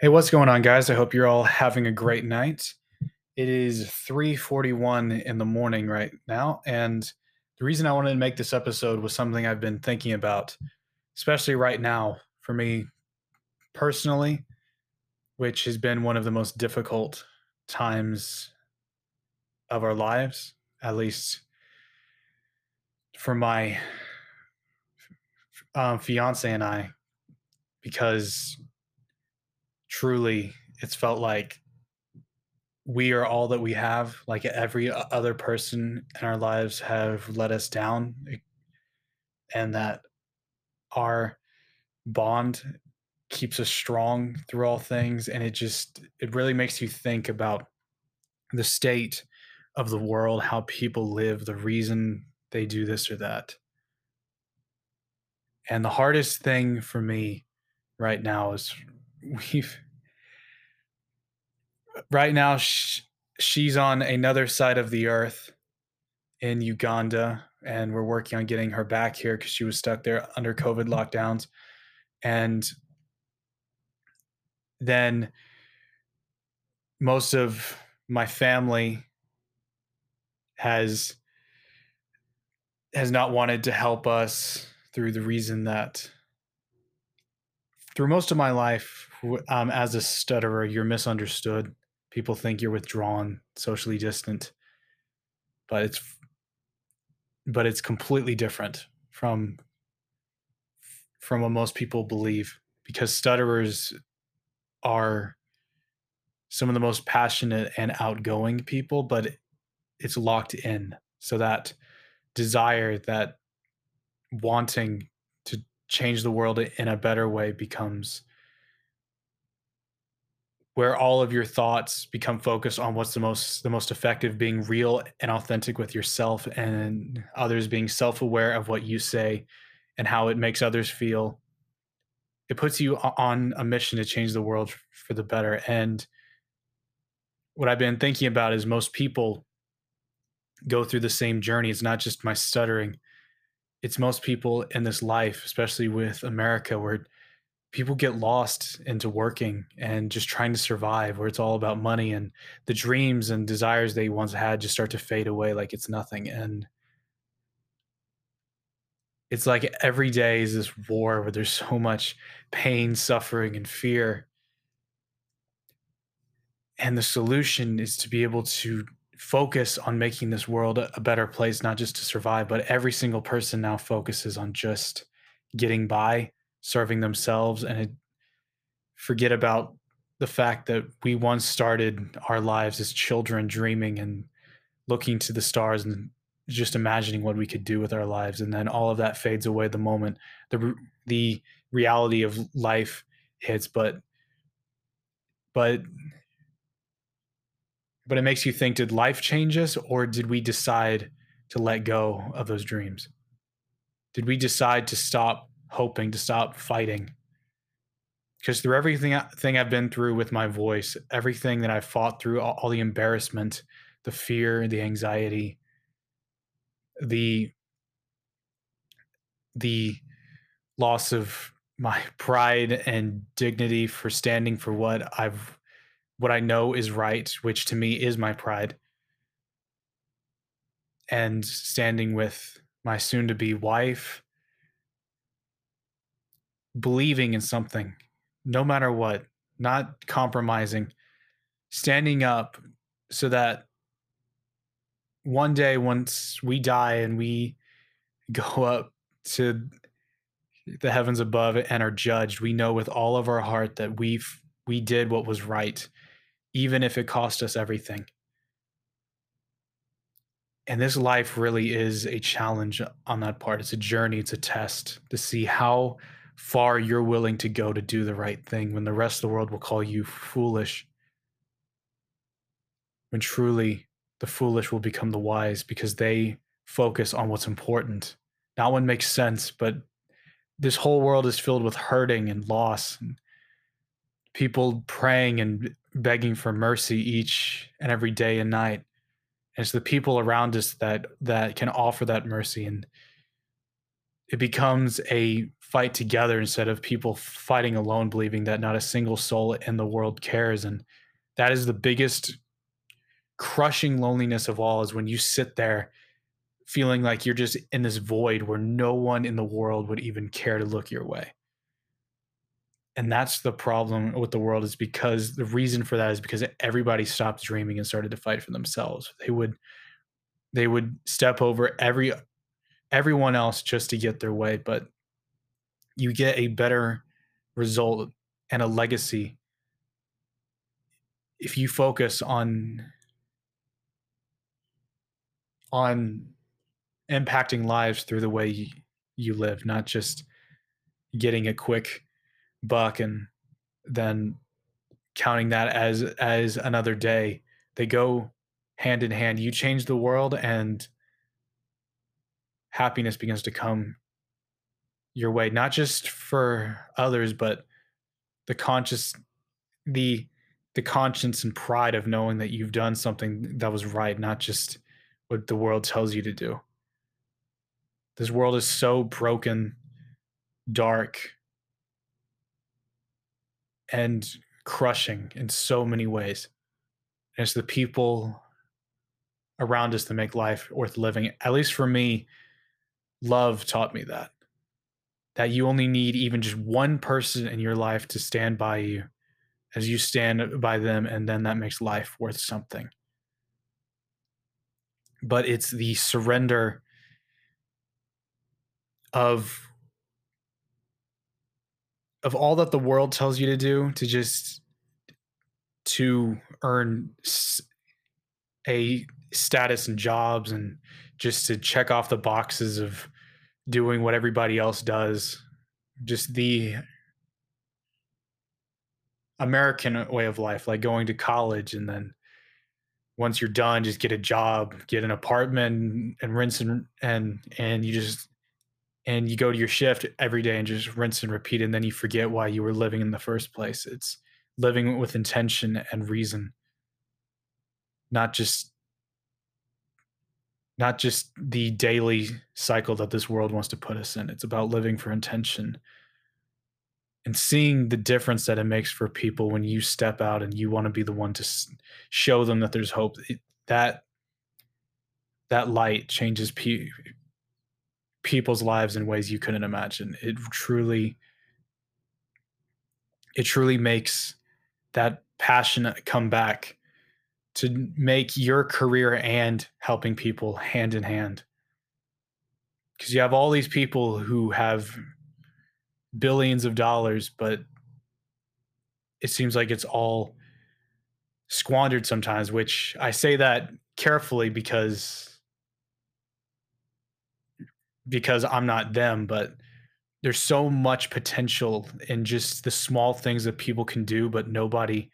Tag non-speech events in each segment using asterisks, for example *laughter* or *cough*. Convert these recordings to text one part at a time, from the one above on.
Hey, what's going on, guys? I hope you're all having a great night. It is 3:41 in the morning right now, and the reason I wanted to make this episode was something I've been thinking about, especially right now for me personally, which has been one of the most difficult times of our lives, at least for my um, fiance and I, because truly it's felt like we are all that we have like every other person in our lives have let us down eh, and that our bond keeps us strong through all things and it just it really makes you think about the state of the world how people live the reason they do this or that. And the hardest thing for me right now is *laughs* we've right now sh- she's on another side of the earth in Uganda and we're working on getting her back here cuz she was stuck there under covid lockdowns. And then most of my family has has not wanted to help us through the reason that through most of my life um, as a stutterer you're misunderstood people think you're withdrawn socially distant but it's but it's completely different from from what most people believe because stutterers are some of the most passionate and outgoing people but it's locked in. So that desire that wanting to change the world in a better way becomes where all of your thoughts become focused on what's the most the most effective being real and authentic with yourself and others being self-aware of what you say and how it makes others feel. It puts you on a mission to change the world for the better. And what i've been thinking about is most people go through the same journey. It's not just my stuttering. It's most people in this life especially with america where people get lost into working and just trying to survive where it's all about money and the dreams and desires they once had just start to fade away like it's nothing. And it's like every day is this war where there's so much pain suffering and fear. And the solution is to be able to focus on making this world a better place not just to survive but every single person now focuses on just getting by serving themselves and forget about the fact that we once started our lives as children dreaming and looking to the stars and just imagining what we could do with our lives. And then all of that fades away the moment the the reality of life hits. But but but it makes you think did life change us or did we decide to let go of those dreams? Did we decide to stop hoping to stop fighting. Because through everything thing I've been through with my voice, everything that I've fought through, all, all the embarrassment, the fear, the anxiety, the the loss of my pride and dignity for standing for what I've what I know is right, which to me is my pride. And standing with my soon to be wife, believing in something, no matter what, not compromising, standing up so that one day, once we die and we *laughs* go up to the heavens above and are judged, we know with all of our heart that we've we did what was right, even if it cost us everything. And this life really is a challenge on that part. It's a journey, it's a test to see how far you're willing to go to do the right thing when the rest of the world will call you foolish. When truly the foolish will become the wise because they focus on what's important. Not what makes sense, but this whole world is filled with hurting and loss and people praying and begging for mercy each and every day and night. And it's the people around us that that can offer that mercy and it becomes a fight together instead of people fighting alone, believing that not a single soul in the world cares. And that is the biggest crushing loneliness of all is when you sit there feeling like you're just in this void where no one in the world would even care to look your way. And that's the problem with the world is because the reason for that is because everybody stopped dreaming and started to fight for themselves. They would they would step over every everyone else just to get their way, but you get a better result and a legacy if you focus on on impacting lives through the way you, live not just getting a quick buck and then counting that as as another day. They go hand in hand. You change the world and happiness begins to come your way not just for others but the conscious the the conscience and pride of knowing that you've done something that was right not just what the world tells you to do. This world is so broken dark and crushing in so many ways. And it's the people around us that make life worth living. At least for me love taught me that that you only need even just one person in your life to stand by you as you stand by them and then that makes life worth something. But it's the surrender of of all that the world tells you to do to just to earn a status and jobs and just to check off the boxes of doing what everybody else does. Just the american way of life like going to college and then once you're done just get a job get an apartment and rinse and and and you just and you go to your shift every day and just rinse and repeat and then you forget why you were living in the first place. It's living with intention and reason. Not just not just the daily cycle that this world wants to put us in. It's about living for intention and seeing the difference that it makes for people when you step out and you want to be the one to show them that there's hope. That that light changes pe- people's lives in ways you couldn't imagine. It truly it truly makes that passion come back to make your career and helping people hand in hand. Because you have all these people who have billions of dollars, but it seems like it's all squandered sometimes, which I say that carefully because because I'm not them, but there's so much potential in just the small things that people can do, but nobody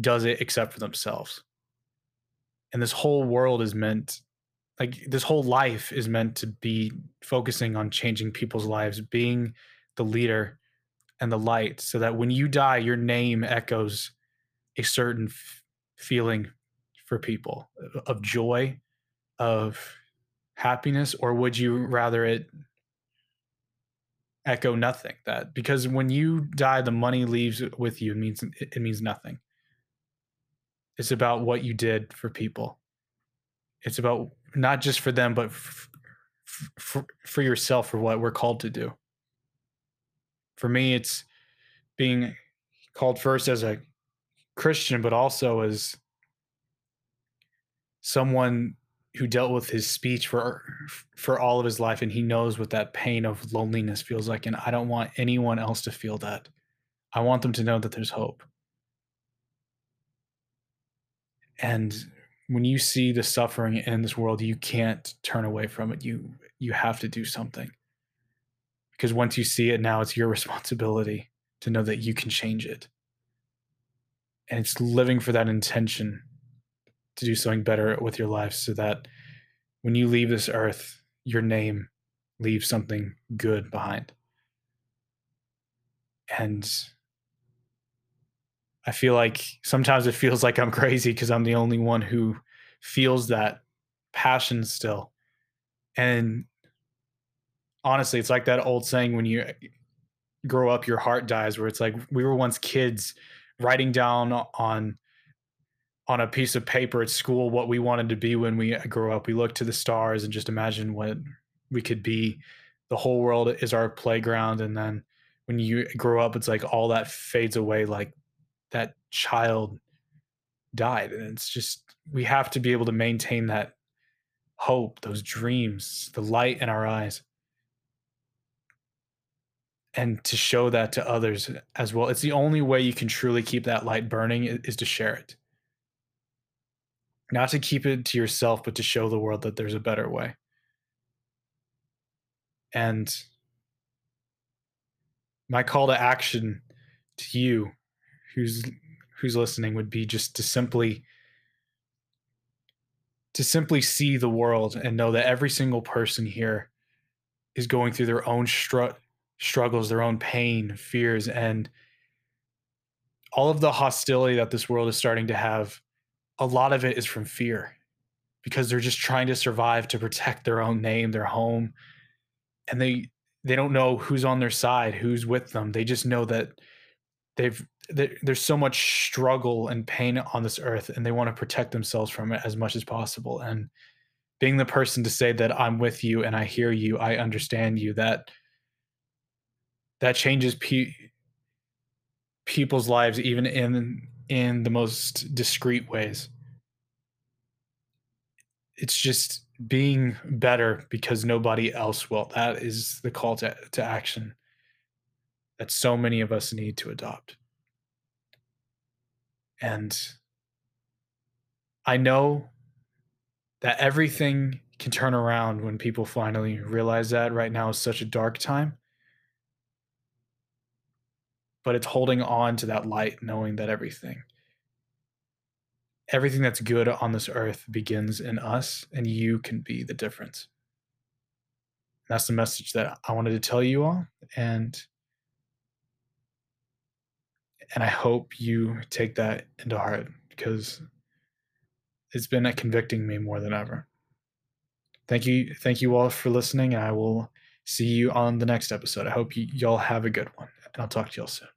does it except for themselves and this whole world is meant like this whole life is meant to be focusing on changing people's lives being the leader and the light so that when you die your name echoes a certain f- feeling for people of joy of happiness or would you rather it echo nothing? That because when you die the money leaves with you it means it means nothing it's about what you did for people. It's about not just for them, but f- f- for yourself, for what we're called to do. For me, it's being called first as a Christian, but also as someone who dealt with his speech for for all of his life and he knows what that pain of loneliness feels like and I don't want anyone else to feel that. I want them to know that there's hope. And when you see the suffering in this world you can't turn away from it. You you have to do something. Because once you see it now it's your *laughs* responsibility to know that you can change it. And it's living for that intention to do something better with your life so that when you leave this earth your name leaves something good behind. And I feel like sometimes it feels like I'm crazy because I'm the only one who feels that passion still. And honestly, it's like that old saying when you eh, grow up, your heart dies, where it's like we were once kids writing down on on a piece of paper at school what we wanted to be when we uh, grow up. We look to the stars and just imagine what we could be. The whole world is our playground. And then when you grow up, it's like all that fades away, like that child died. And it's just, we have to be able to maintain that hope, those dreams, the light in our eyes. And to show that to others as well. It's the only way you can truly keep that light burning is to share it not to keep it to yourself, but to show the world that there's a better way. And my call to action to you who's who's listening would be just to simply to simply see the world and know that every single person here is going through their own str- struggles, their own pain, fears, and all of the hostility that this world is starting to have a lot of it is from fear because they're just trying to survive to protect their own name, their home, and they they don't know who's on their side, who's with them. They just know that they've there's so much struggle and pain on this earth and they want to protect themselves from it as much as possible and being the person to say that I'm with you and I hear you, I understand you that that changes pe- people's lives even in in the most discreet ways. It's just being better because nobody else will. That is the call to, to action that so many of us need to adopt. And I know that everything can turn around when people finally realize that right now is such a dark time but it's holding on to that light, knowing that everything, everything that's good on this earth begins in us, and you can be the difference. That's the message that I wanted to tell you all, and and I hope you take that into heart because it's been uh, convicting me more than ever. Thank you, thank you all for listening. And I will see you on the next episode. I hope y'all have a good one and I'll talk to y'all soon.